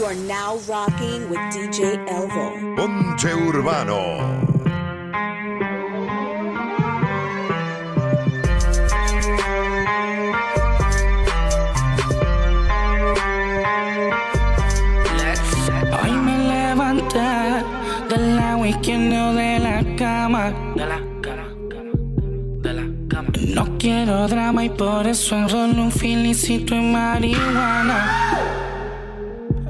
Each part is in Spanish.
You are now rocking with DJ Elvo. Ponche Urbano. Hoy me levanté del lado izquierdo de la cama. De la cama, de la cama. No quiero drama y por eso enrollo un filicito en marihuana.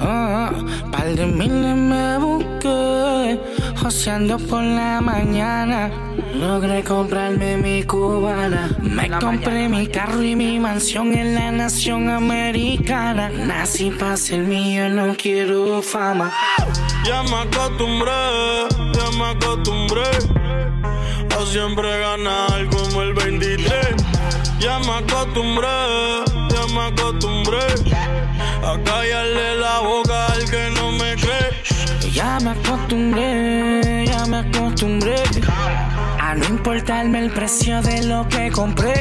Ah, par de miles me busqué, joseando por la mañana. Logré comprarme mi cubana. Me compré mi carro y mi mansión en la nación americana. Nací para ser mío, no quiero fama. Ya me acostumbré, ya me acostumbré a siempre ganar como el 23. Ya me acostumbré, ya me acostumbré acostumbré, ya me acostumbré a no importarme el precio de lo que compré.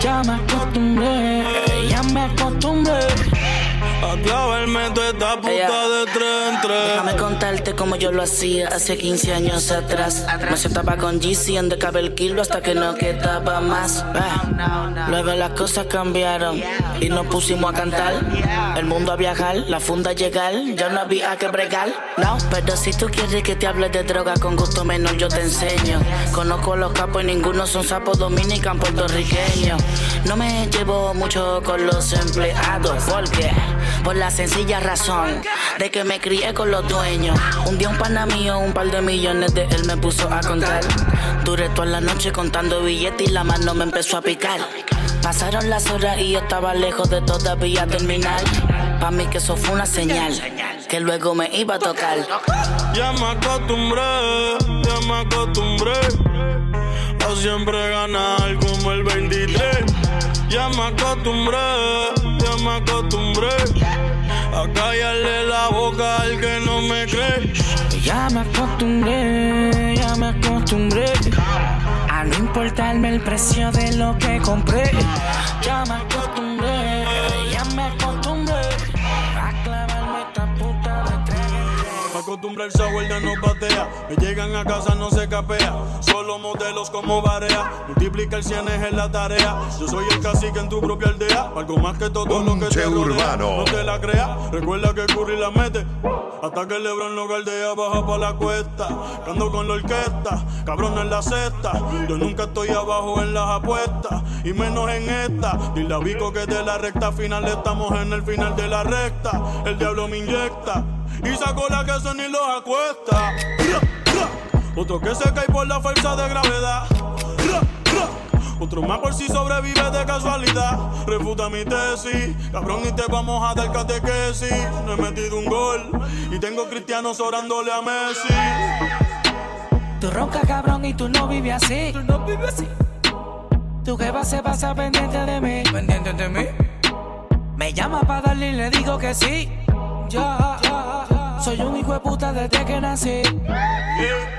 Ya me acostumbré, ya me acostumbré. A clavarme toda esta puta Ella. de tres en tres. Déjame contarte como yo lo hacía hace 15 años atrás. Me sentaba con GC en de el kilo hasta que no quedaba más. Ah. Luego las cosas cambiaron y nos pusimos a cantar. El mundo a viajar, la funda a llegar, ya no había que bregar. No, pero si tú quieres que te hable de droga con gusto menor, yo te enseño. Conozco los capos y ninguno son sapos dominican puertorriqueños. No me llevo mucho con los empleados porque por la sencilla razón de que me crié con los dueños. Un día un pana mío, un par de millones de él me puso a contar. Duré toda la noche contando billetes y la mano me empezó a picar. Pasaron las horas y yo estaba lejos de todavía terminar. Pa' mí que eso fue una señal que luego me iba a tocar. Ya me acostumbré, ya me acostumbré a siempre ganar como el 23. Ya me acostumbré, ya me acostumbré a callarle la boca al que no me cree. Ya me acostumbré, ya me acostumbré a no importarme el precio de lo que compré. Ya me acostumbré, Me acostumbré el software ya no patea. Me llegan a casa, no se capea. Solo modelos como barea. Multiplica el cienes en la tarea. Yo soy el cacique en tu propia aldea. Algo más que todo lo que te rodea. Urbano. No te la creas. Recuerda que Curry la mete. Hasta que el Lebron lo galdea, baja pa' la cuesta. Cando con la orquesta, cabrón en la cesta. Yo nunca estoy abajo en las apuestas. Y menos en esta. Dile a Vico que de la recta final estamos en el final de la recta. El diablo me inyecta. Y sacó la que eso ni los acuesta. Otro que se cae por la fuerza de gravedad. Ra, ra. Otro más por si sobrevive de casualidad. Refuta mi tesis, cabrón, y te vamos a dar catequesis. No he metido un gol y tengo cristianos orándole a Messi. Tú ronca cabrón y tú no vives así. Tú no vives así. Tu jeva se pasa pendiente de mí. Pendiente de mí. Me llama para darle y le digo que sí. Ya, soy un hijo de puta desde que nací. Yeah,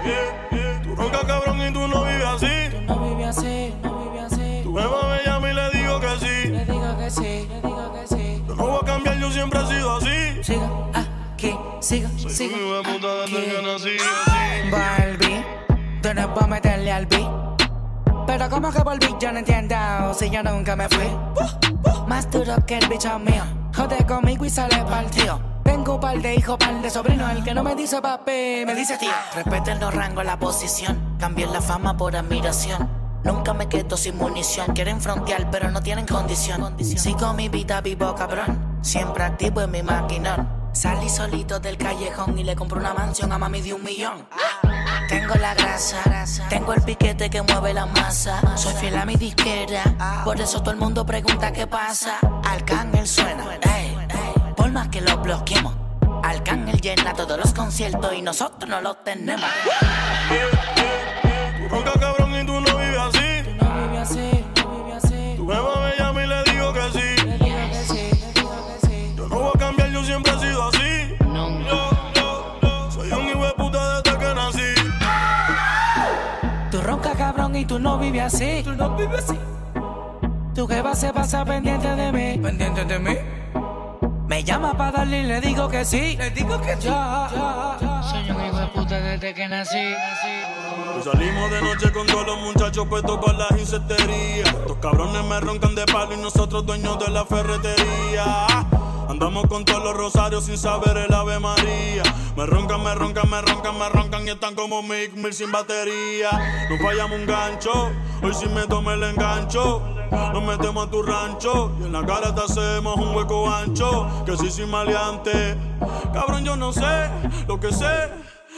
yeah, yeah. Tú ronca cabrón y tú no vives así. Tú no vives así, no vives así. Tu jeva me llama y le digo que sí. Le digo que sí, le digo que sí. Yo no voy a cambiar, yo siempre he sido así. Siga aquí, siga, Soy siga. un hijo de puta desde que nací. así. Barbie, tú no puedes meterle al beat. Pero como que volví, yo no entiendo si yo nunca me fui. Más duro que el bicho mío. Jode conmigo y sale partido. Tengo par de hijos, par de sobrinos. El que no me dice papi, me dice tío. Respeten los rangos, la posición. Cambien la fama por admiración. Nunca me quedo sin munición. Quieren frontear, pero no tienen condición. Sigo mi vida vivo, cabrón. Siempre activo en mi maquinón. Salí solito del callejón y le compré una mansión a mami de un millón. Tengo la grasa, tengo el piquete que mueve la masa. Soy fiel a mi disquera, por eso todo el mundo pregunta qué pasa. Arcángel suena, ey, más que lo bloqueemos. Arcángel llena todos los conciertos y nosotros no los tenemos. Tú ronca cabrón y tú no vives así. No vive así, no vive así. Tu jeva me llama y le digo que sí. Le digo que sí, le digo que sí. Yo no voy a cambiar, yo siempre he sido así. Yo, yo, yo, soy un hijo de puta desde que nací. Tú ronca cabrón y tú no vives así. Tú no vives así. Tu jeva se pasa pendiente de mí. Pendiente de mí. Me llama para darle y le digo que sí. Le digo que ya. Soy un hijo de puta desde que nací. salimos de noche con todos los muchachos puestos para las insecterías. Estos cabrones me roncan de palo y nosotros dueños de la ferretería. Andamos con todos los rosarios sin saber el Ave María. Me roncan, me roncan, me roncan, me roncan y están como Mick Mill sin batería. No fallamos un gancho, hoy si me tomé el engancho. Nos metemos a tu rancho y en la cara te hacemos un hueco ancho. Que si sin maleante, cabrón, yo no sé. Lo que sé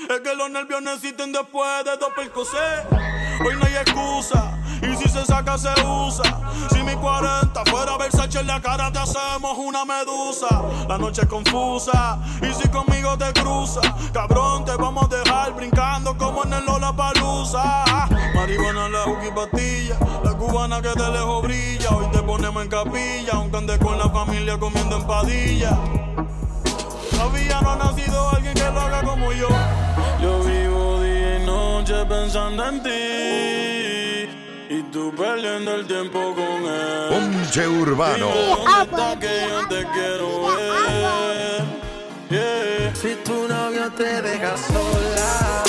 es que los nervios necesiten después de dos percocés. Hoy no hay excusa. Y si se saca, se usa. Si mi 40 fuera Versace en la cara, te hacemos una medusa. La noche es confusa. Y si conmigo te cruza, cabrón, te vamos a dejar brincando como en el Lola Palusa. Marihuana, la juki pastilla. La cubana que de lejos brilla. Hoy te ponemos en capilla. Aunque andes con la familia comiendo empadilla. Todavía no ha nacido alguien que lo haga como yo. Yo vivo día y noche pensando en ti. Tú perdiendo el tiempo con él. Ponche Urbano. ¿Dónde que yo te quiero ver? Yeah. Si tu novio te deja sola,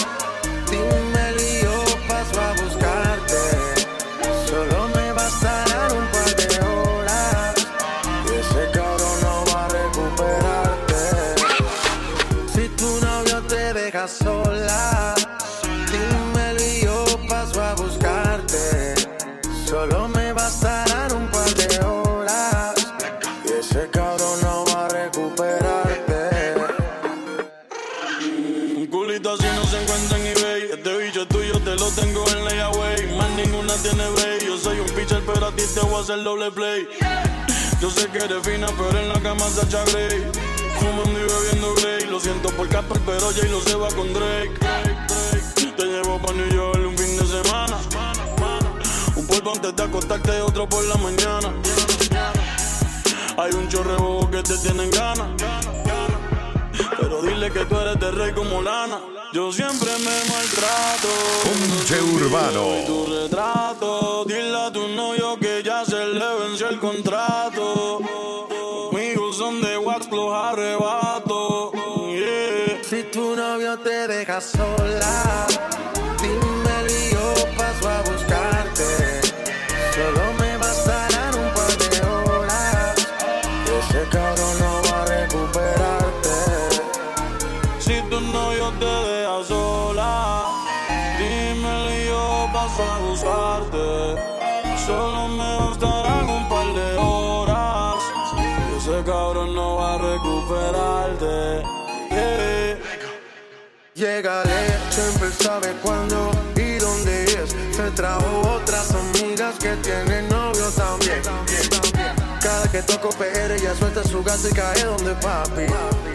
hacer doble play. Yo sé que eres fina, pero en la cama Sacha Grey. Fumando y bebiendo Grey. Lo siento por Casper, pero Jay lo se va con Drake. Te llevo pa' New York un fin de semana. Un polvo antes de acostarte, otro por la mañana. Hay un chorrebo que te tienen ganas. Pero dile que tú eres de rey como lana. Yo siempre me maltrato. Ponche Urbano. Y tu retrato. Dile a tu novio contrato. Conmigo son de wax los arrebatos. Yeah. Si tu novio te deja sola, Llegale, siempre sabe cuándo y dónde es. Se trajo otras amigas que tienen novio también. Cada que toco PR ella suelta su gato y cae donde papi.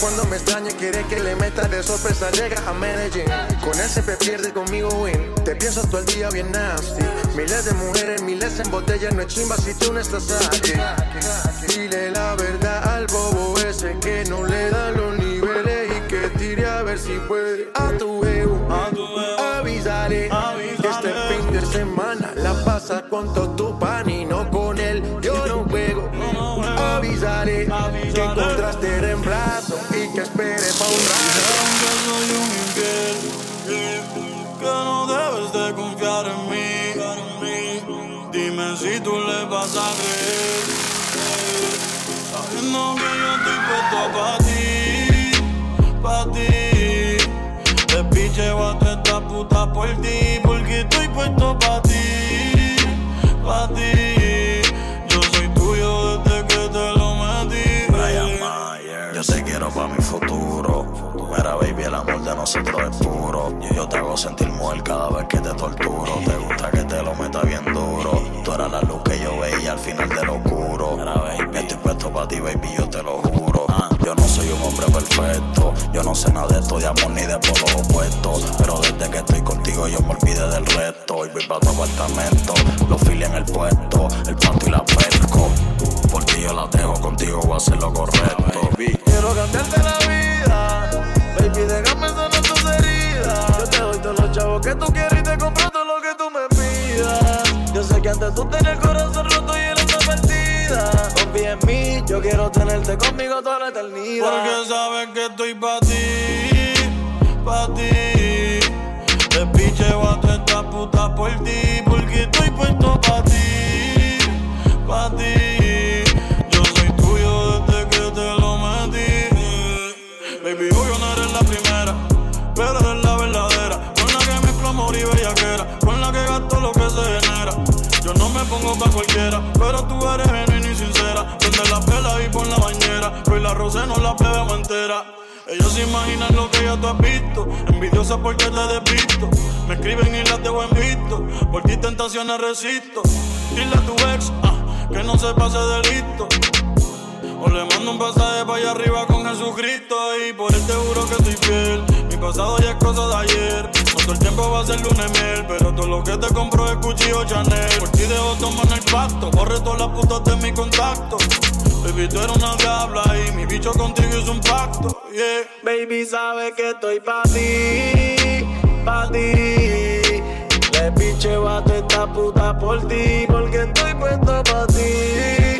Cuando me extraña quiere que le meta de sorpresa llega a Medellín. Con él siempre pierde conmigo win. Te pienso todo el día bien nasty. Miles de mujeres, miles en botella, no es chimba si tú no estás aquí. Dile la verdad al bobo ese que no le da los ver si puede. A tu ego, A tu ego. avísale, Avísale. que este fin de semana la pasa con todo tu pan y no con él. Yo no juego. Avísale, que encontraste reemplazo y que espere pa' un rato. Que soy un infiel, que no debes de confiar en mí. Dime si tú le vas a creer, sabiendo que yo estoy puesto pa' ti, porque estoy puesto pa' ti, pa' ti. Yo soy tuyo desde que te lo metí. Brian Mayer. Yo te quiero pa' mi futuro. Mira, baby, el amor de nosotros es puro. Yo te hago sentir mujer cada vez que te torturo. Te gusta que te lo meta bien duro. Tú eras la luz que yo veía al final de lo oscuro. Mira, baby, estoy puesto pa' ti, baby, yo te lo juro. Yo no soy un hombre perfecto. Yo no sé nada de esto de amor ni de polos opuestos. Pero desde que estoy contigo yo me olvidé del resto. Y voy pa' tu apartamento. Los fili en el puesto. El pato y la pesco. Porque yo la dejo contigo, voy a hacer lo correcto. Quiero cambiarte la vida, baby, déjame sanar tus heridas. Yo te doy todos los chavos que tú quieres y te compro todo lo que tú me pidas. Yo sé que antes tú tenías corazón roto y él está perdida. Confía en mí, yo quiero conmigo toda la eternidad. Porque sabes que estoy pa' ti, pa' ti. Te picheo a esta puta por ti, porque estoy puesto pa' ti, pa' ti. Yo soy tuyo desde que te lo metí. Baby, obvio no eres la primera, pero eres la verdadera. Con la que mezclo amor y bellaquera, con la que gasto lo que se genera. Yo no me pongo pa' cualquiera, pero tú eres bañera, hoy la rosé no la bebemos entera. Ellos se imaginan lo que ya tú has visto, envidiosa porque te despisto. Me escriben y las dejo en visto, por ti tentaciones resisto. Dile a tu ex ah, que no se pase de listo. O le mando un pasaje para allá arriba con Jesucristo Y por él te juro que estoy fiel Mi pasado ya es cosa de ayer No todo el tiempo va a ser lunes miel Pero todo lo que te compro es cuchillo Chanel Por ti dejo tomar el pacto Borre todas las putas de mi contacto Baby, tú eres una diabla Y mi bicho contigo es un pacto Yeah Baby, sabe que estoy pa' ti, pa' ti. Le picheo a toda esta puta por ti, porque estoy puesto pa' ti,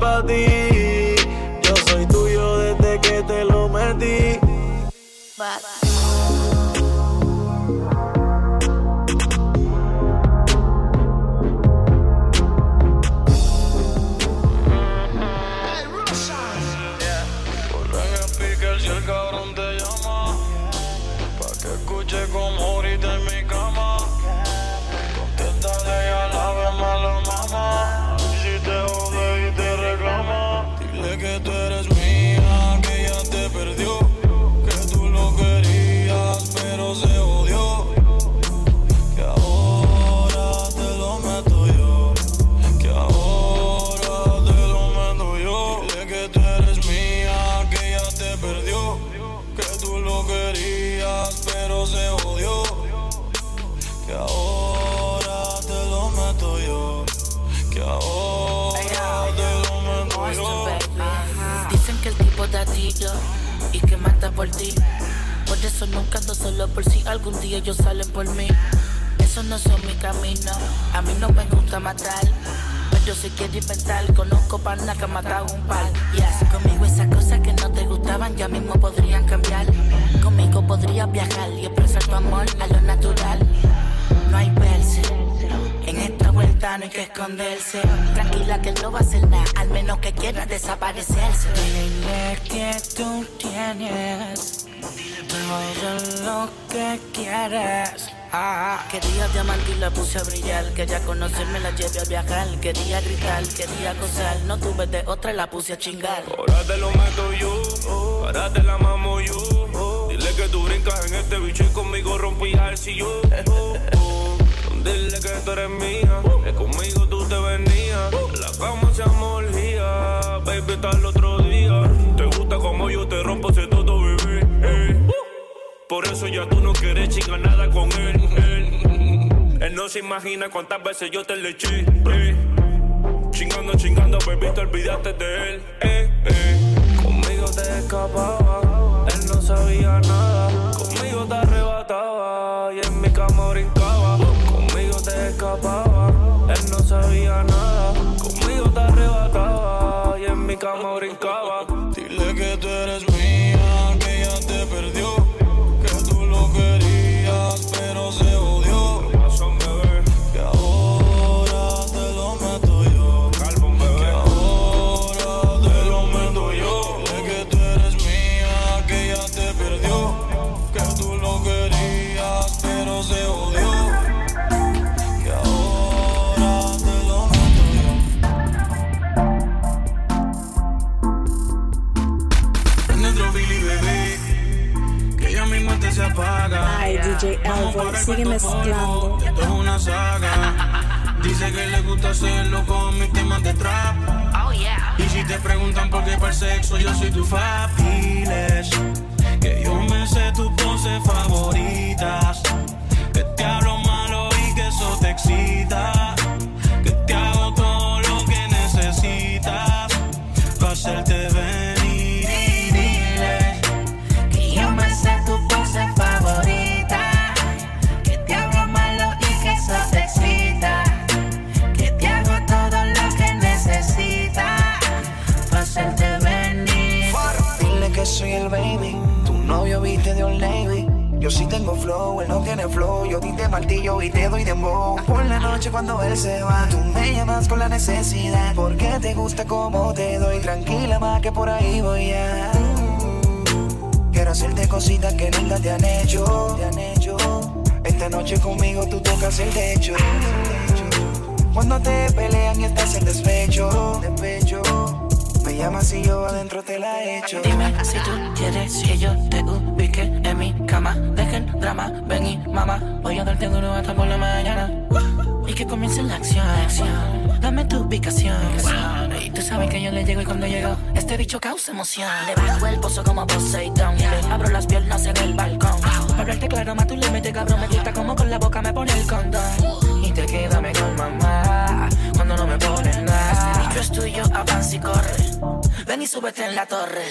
pa' ti. Yo soy tuyo desde que te lo metí. Ponle Que tú lo querías pero se odió Que ahora te lo meto yo Que ahora te lo meto yo Dicen que el tipo da tiro y que mata por ti. Por eso nunca ando solo por si algún día ellos salen por mí. Eso no son mi camino. A mí no me gusta matar. Pero si quiero inventar, conozco pana que ha matado un par. Yes, conmigo esas cosas que no te gustaban ya mismo podrían cambiar. Conmigo podrías viajar y expresar tu amor a lo natural. No hay verse. En esta vuelta no hay que esconderse. Tranquila que él no va a hacer nada, al menos que quiera desaparecerse. Dile que tú tienes todo lo que quieres. Ah, quería diamante y la puse a brillar. Quería conocerme, la llevé a viajar. Quería gritar, quería gozar. No tuve de otra, la puse a chingar. Ahora te lo meto yo, ahora te la mamo yo. Dile que tú brincas en este bicho y conmigo rompí el sillón. Dile que tú eres mía, que conmigo ya tú no quieres chingar nada con él. Él, no se imagina cuántas veces yo te le eché. eh. Chingando, chingando, baby, te olvidaste de él. eh, eh. Conmigo te escapaba, él no sabía nada. Conmigo te arrebataba y en mi cama brincaba. Conmigo te escapaba, él no sabía nada. Conmigo te arrebataba y en mi cama brincaba. Sigue mezclando. Esto es una saga. Dice que le gusta hacerlo con mis temas de trap. Y si te preguntan por qué para el sexo, yo soy tu fapiles. Que yo me sé tus poses favoritas. Que te hablo malo y que eso te excita. De. Yo sí tengo flow, él no tiene flow. Yo te martillo y te doy dembow. Por la noche cuando él se va, tú me llamas con la necesidad. Porque te gusta como te doy. Tranquila más que por ahí voy a. Quiero hacerte cositas que nunca te han hecho. Te han hecho. Esta noche conmigo tú tocas el techo. Cuando te pelean y estás en despecho. Despecho. Me yo adentro te la echo. Dime si tú quieres que yo te ubique en mi cama. Dejen drama, ven y mamá. Voy a darte duro hasta por la mañana. Y que comience la acción. Dame tu ubicación. Y tú sabes que yo le llego y cuando llego, este bicho causa emoción. Le bajo el pozo como Poseidon. Le abro las piernas en el balcón. Para hablarte claro, más tú le metes cabrón. Me gusta como con la boca me pone el condón. Y te quédame con mamá. Es tuyo, avanza y corre. Ven y súbete en la torre.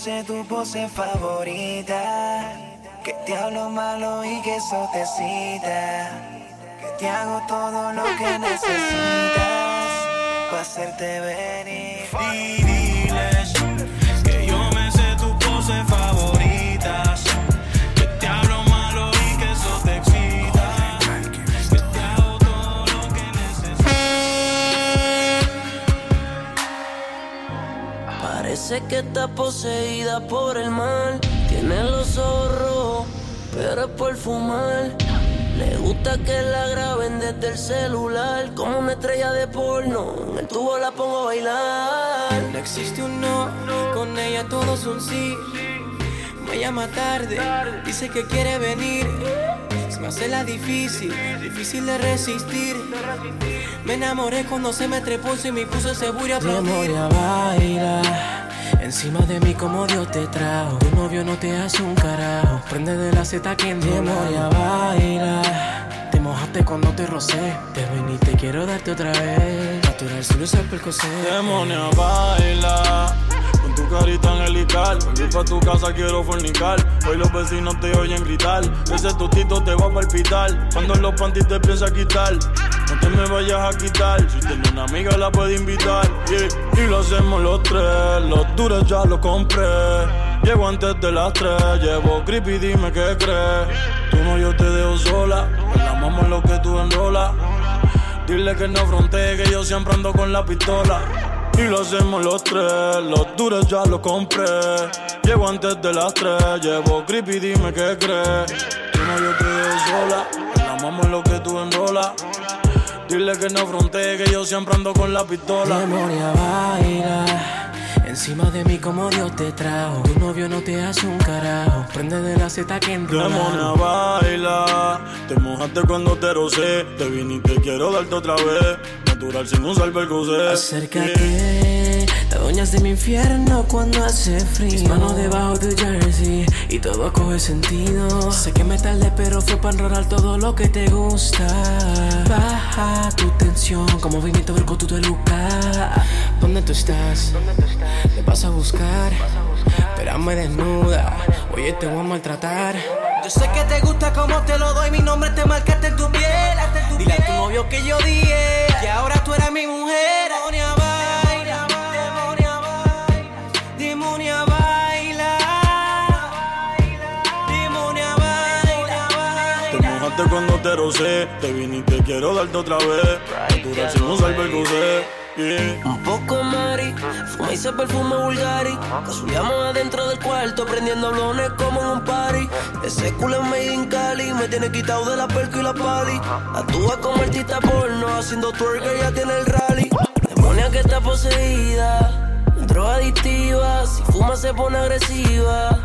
Sé tu pose favorita. Que te hablo malo y que eso te cita. Que te hago todo lo que necesitas. Pa' hacerte venir. Parece que está poseída por el mal. Tiene los ojos rojos, pero es por fumar. Le gusta que la graben desde el celular. Como una estrella de porno. En el tubo la pongo a bailar. No existe un no, con ella todo es un sí. Me llama tarde, dice que quiere venir. Se me hace la difícil, difícil de resistir. Me enamoré cuando se me trepó y me puso seguro y aplaudir. Memoria baila Encima de mí como Dios te trajo Tu novio no te hace un carajo Prende de la Z que en memoria baila Te mojaste cuando te rocé Te ven y te quiero darte otra vez Natural es el percocé Demonia baila con tu carita angelical. Voy pa' tu casa, quiero fornicar. Hoy los vecinos te oyen gritar. Ese tostito te va a palpitar. Cuando los panties te empieza a quitar. No te me vayas a quitar. Si tienes una amiga, la puedes invitar. Y lo hacemos los tres. Duros ya los compré. Llego antes de las tres. Llevo creepy, dime qué crees. Tú no, yo te dejo sola. La en lo que tú enrolas. Dile que no frontee, que yo siempre ando con la pistola. Y lo hacemos los tres, los duros ya los compré. Llego antes de las tres, llevo creepy, dime qué crees. Tú no, yo te dejo sola, la en lo que tú enrolas. Dile que no frontee, que yo siempre ando con la pistola. Memoria baila Encima de mí como Dios te trajo Tu novio no te hace un carajo Prende de la Z que enrola Demonia baila, te mojaste cuando te rocé. Te vine y te quiero darte otra vez. Natural sin usar percocé. Acércate, te adueñas de mi infierno cuando hace frío. Mis manos debajo de jersey y todo coge sentido. Sé que me tardé, pero fue para enrolar todo lo que te gusta. Baja tu tensión, como movimiento verco tú te lucas. ¿Dónde tú estás? Te vas a buscar. buscar. Espérame desnuda, oye, te voy a maltratar. Yo sé que te gusta como te lo doy, mi nombre te marcaste en tu piel. Dile a tu novio que yo dije que ahora tú eres mi mujer. Mojaste cuando te vine y te quiero darte otra vez. Salve el crucé. Yeah. Un poco Mari, fuma y se perfume Bulgari. Casuleamos adentro del cuarto, prendiendo blones como en un party. Ese culo es made in Cali, me tiene quitado de la perco y la pali. Actúa como artista porno, haciendo twerk, ella tiene el rally. Demonia que está poseída. Droga adictiva, si fuma se pone agresiva.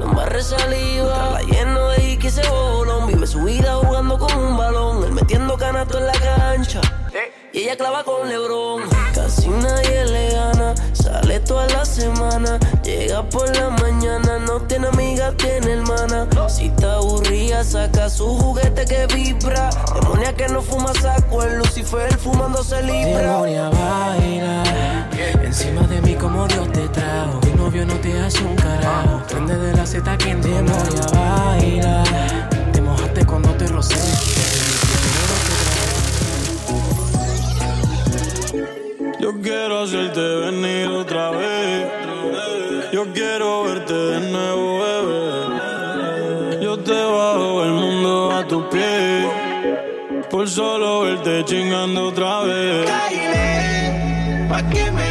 No embarre saliva, la lleno de Iki ese bolón. Vive su vida jugando con un balón, él metiendo canasto en la cancha. Y ella clava con Lebron. Casi nadie le gana. Sale toda la semana. Llega por la mañana. No tiene amiga, tiene hermana. Si saca su juguete que vibra. Demonia que no fuma saco. El Lucifer fumándose libra. Demonia baila Encima de mí como Dios te trajo Tu novio no te hace un carajo Prende de la Z que demonia baila Te mojaste cuando te rocé Yo quiero hacerte venir otra vez. Yo quiero verte de nuevo, Por solo verte chingando otra vez. Que me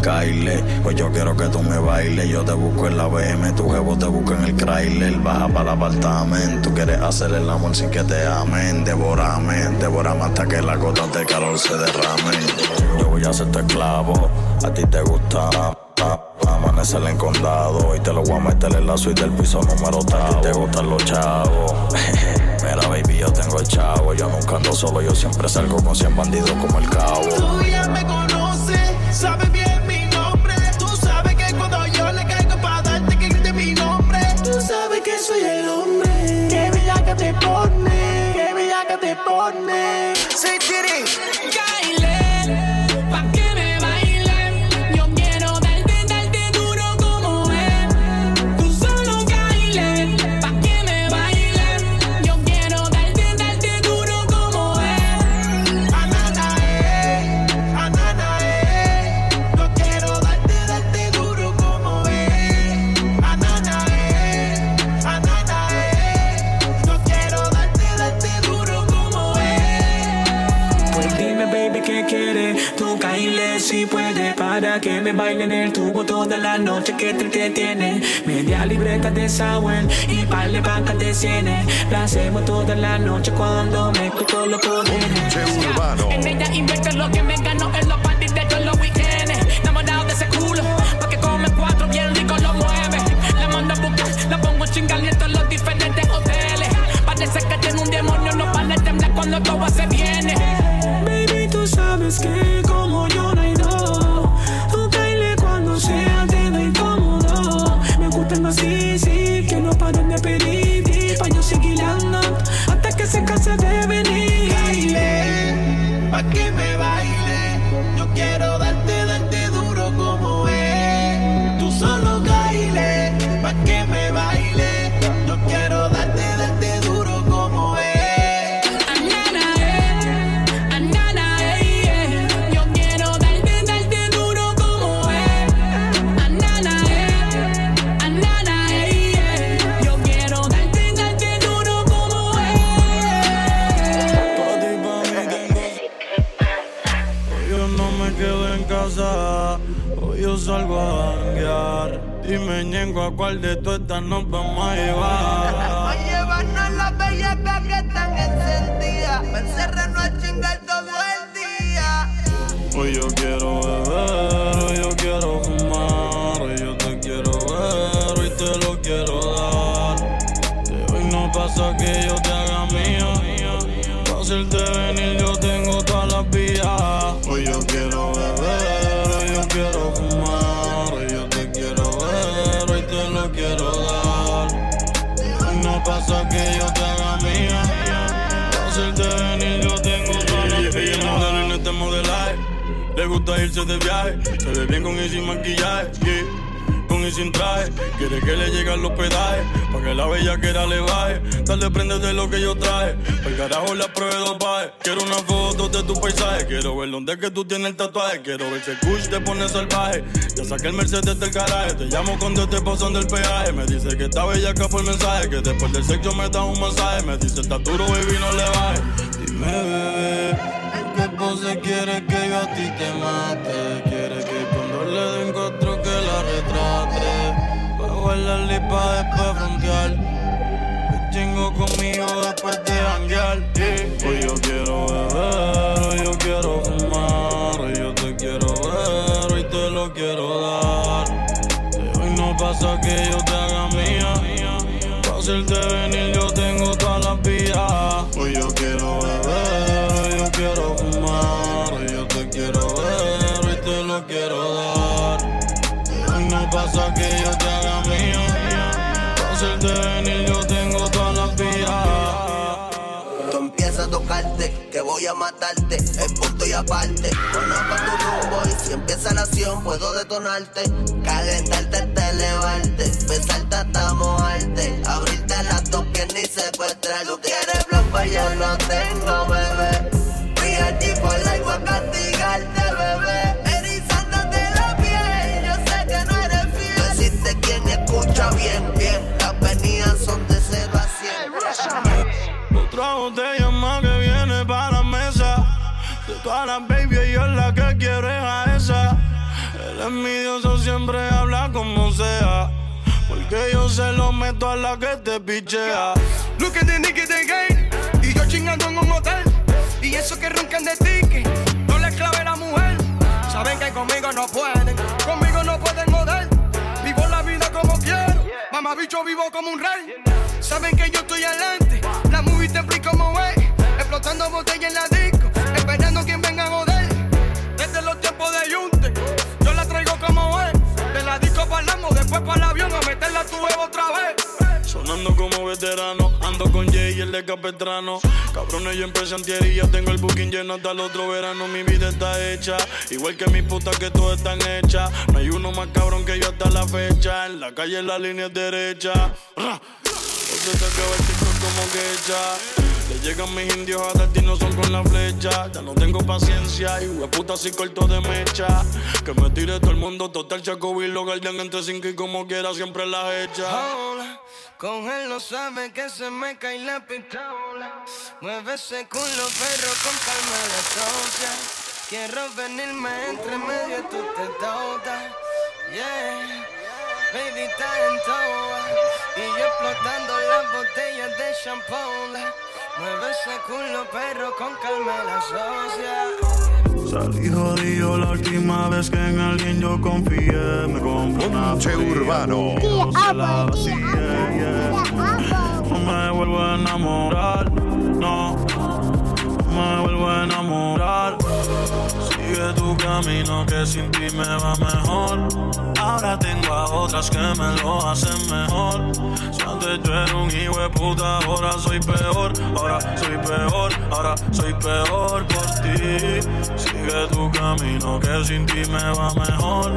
Kyle. Pues yo quiero que tú me bailes. Yo te busco en la BM, tu jevo te busca en el trailer. Baja para el apartamento. Quieres hacer el amor sin que te amen. Devórame, devórame hasta que las gotas de calor se derramen. Yo voy a ser tu esclavo. A ti te gusta. Amanecer en condado y te lo voy a meter en la suite del piso número tal. A ti te gustan los chavos. Mira, baby, yo tengo el chavo. Yo nunca ando solo, yo siempre salgo con 100 bandidos como el cabo. Tú ya me conoces, sabes que entretiene Media libreta de sour y par de bancas de cienes La hacemos toda la noche cuando me quito los poderes. En ella invierto lo que me gano en par de tuertas nos vamos a llevar. Vamos a llevarnos las bellacas que están encendidas. Pa' encerrarnos a chingar todo el día. Hoy yo quiero beber, hoy yo quiero fumar. Hoy yo te quiero ver, hoy te lo quiero dar. De hoy no pasa que yo te haga mío. Fácil de venir, yo te gusta irse de viaje. Se ve bien con y sin maquillaje. yeah. Con y sin traje. Quiere que le lleguen los pedajes. Pa' que la bellaquera le baje. Dale, prende de lo que yo traje. El carajo la pruebe dos bajes. Quiero una foto de tu paisaje. Quiero ver dónde es que tú tienes el tatuaje. Quiero ver si el kush te pone salvaje. Ya saqué el Mercedes del garaje. Te llamo cuando te pasan del peaje. Me dice que está bellaca por mensaje. Que después del sexo me da un masaje. Me dice está duro, baby, no le baje. Dime, bebé. ¿Qué pose quiere que yo a ti te mate? Quiere que cuando le den cuatro que la retrate. Pa' guardar lipa después frontear. Chingo conmigo después de janguear. yeah. Hoy yo quiero beber, hoy yo quiero fumar. Hoy yo te quiero ver, hoy te lo quiero dar. De hoy no pasa que yo te haga mía. Pa' hacerte venir yo tengo que voy a matarte, en punto y aparte. Conozco tu rumbo y si empieza la acción puedo detonarte. Calentarte hasta elevarte, besarte hasta mojarte. Abrirte las dos piernas y secuestrar. Tú quieres blog, pues yo lo tengo, bebé. Fui allí por la igual castigarte, bebé. Erizándote la piel, yo sé que no eres fiel. No existe quien escucha bien, bien. Las venidas son de 0 a 100. Otra botella todas las baby, yo la que quiero es a esa. El envidioso siempre habla como sea. Porque yo se lo meto a la que te pichea. Look at the nigga the game. Y yo chingando en un hotel. Y eso que roncan de ticket. No les clave la mujer. Saben que conmigo no pueden. Conmigo no pueden joder. Vivo la vida como quiero. Mamá bicho vivo como un rey. Saben que yo estoy adelante. La movie te como es. Explotando botella en la disco. De Yunte. Yo la traigo como es. De la disco paramos. Después para el avión a meterla a tu huevo otra vez. Sonando como veterano, ando con Jay y el de Capetrano. Cabrones, yo empecé antier y ya tengo el booking lleno hasta el otro verano. Mi vida está hecha, igual que mis putas que todas están hechas. No hay uno más cabrón que yo hasta la fecha. En la calle la línea derecha. Entonces se acaba el como que echa. Le llegan mis indios a dar no son con la flecha. Ya no tengo paciencia y puta si corto de mecha. Que me tire todo el mundo, total chaco y lo guardian entre cinco y como quiera siempre las echa. Hola, con él no sabe que se me cae la pistola. Mueve ese culo, perro, con calma la socia. Quiero venirme entre medio de tu tetota. Yeah, baby, está en toa. Y yo explotando las botellas de champón. Mueve ese culo, perro, con calma la socia. Salí jodido la última vez que en alguien yo confié. Me compré una Ponche Urbano. la vacíe, yeah. No me vuelvo a enamorar, no. No me vuelvo a enamorar. Sigue tu camino que sin ti me va mejor. Ahora tengo a otras que me lo hacen mejor. Si antes yo era un hijo de puta, ahora soy peor. Ahora soy peor, ahora soy peor por ti. Sigue tu camino que sin ti me va mejor.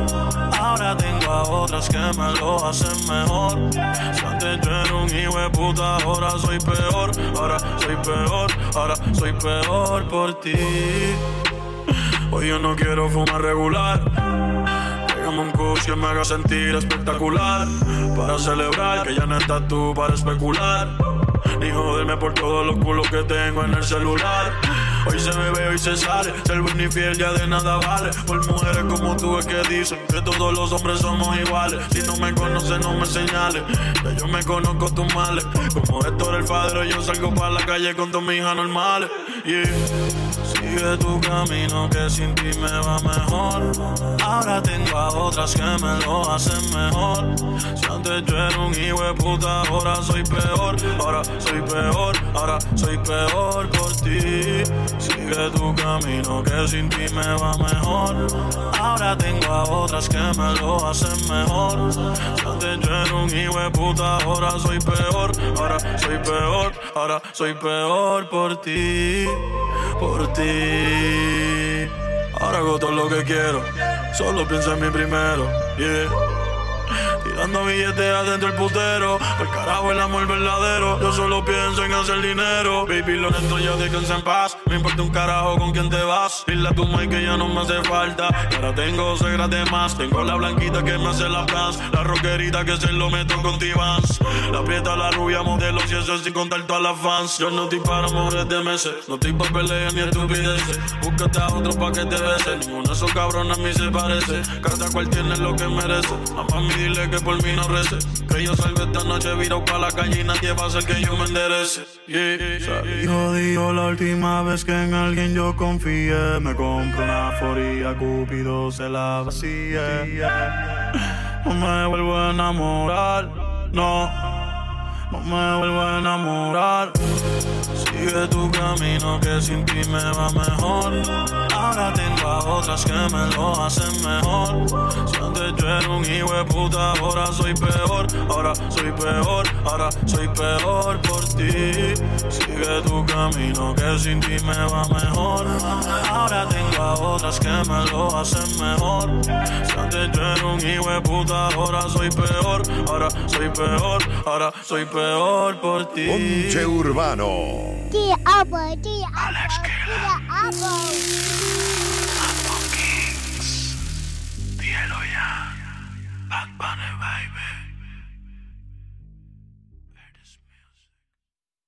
Ahora tengo a otras que me lo hacen mejor. Si antes yo era un hijo de puta, ahora soy peor. Ahora soy peor, ahora soy peor por ti. Hoy yo no quiero fumar regular. Pégame un kush que me haga sentir espectacular. Para celebrar que ya no estás tú para especular. Ni joderme por todos los culos que tengo en el celular. Hoy se bebe, hoy se sale. Ser buen y fiel ya de nada vale. Por mujeres como tú es que dicen que todos los hombres somos iguales. Si no me conoces, no me señales. Ya yo me conozco tus males. Como Héctor el padre, yo salgo para la calle con tus hijas normales. Sigue tu camino que sin ti me va mejor. Ahora tengo a otras que me lo hacen mejor. Si antes yo era un hijo de puta, ahora soy peor, ahora soy peor, soy peor por ti. Sigue tu camino que sin ti me va mejor. Ahora tengo a otras que me lo hacen mejor. Antes yo era un hijo de puta, ahora soy peor, ahora soy peor, ahora soy peor por ti, por ti. Ahora hago todo lo que quiero, solo pienso en mí primero, yeah. Tirando billetes adentro el putero. Por carajo el amor verdadero. Yo solo pienso en hacer dinero. Baby, lo neto ya descansa en paz. Me importa un carajo con quién te vas. Dile a tu mai que ya no me hace falta. Ahora tengo segras de más. Tengo la blanquita que me hace la paz. La rockerita que se lo meto con Tibans. La prieta, la rubia, modelo. Y eso es sin contar todas las fans. Yo no estoy para amores de meses. No estoy para peleas ni estupideces. Búscate a otro pa' que te bese. Ninguno de esos cabrones a mí se parece. Cada cual tiene lo que merece. A mami dile que por Que yo salgo esta noche virado pa' la calle y nadie va a hacer que yo me enderece. Yeah. Jodido la última vez que en alguien yo confié. Me compro una foría, Cupido se la vacía. No me vuelvo a enamorar, no. No me vuelvo a enamorar. Sigue tu camino que sin ti me va mejor. Ahora tengo a otras que me lo hacen mejor. Si antes yo era un hijo de puta, ahora soy peor. Ahora soy peor, ahora soy peor por ti. Sigue tu camino que sin ti me va mejor. Ahora tengo a otras que me lo hacen mejor. Si antes yo era un hijo de puta, ahora soy peor. Ahora soy peor, ahora soy peor por ti. Ponche Urbano. Tía Abo, tía Abo, tía Abo. Dígelo ya. Bad Bunny, baby.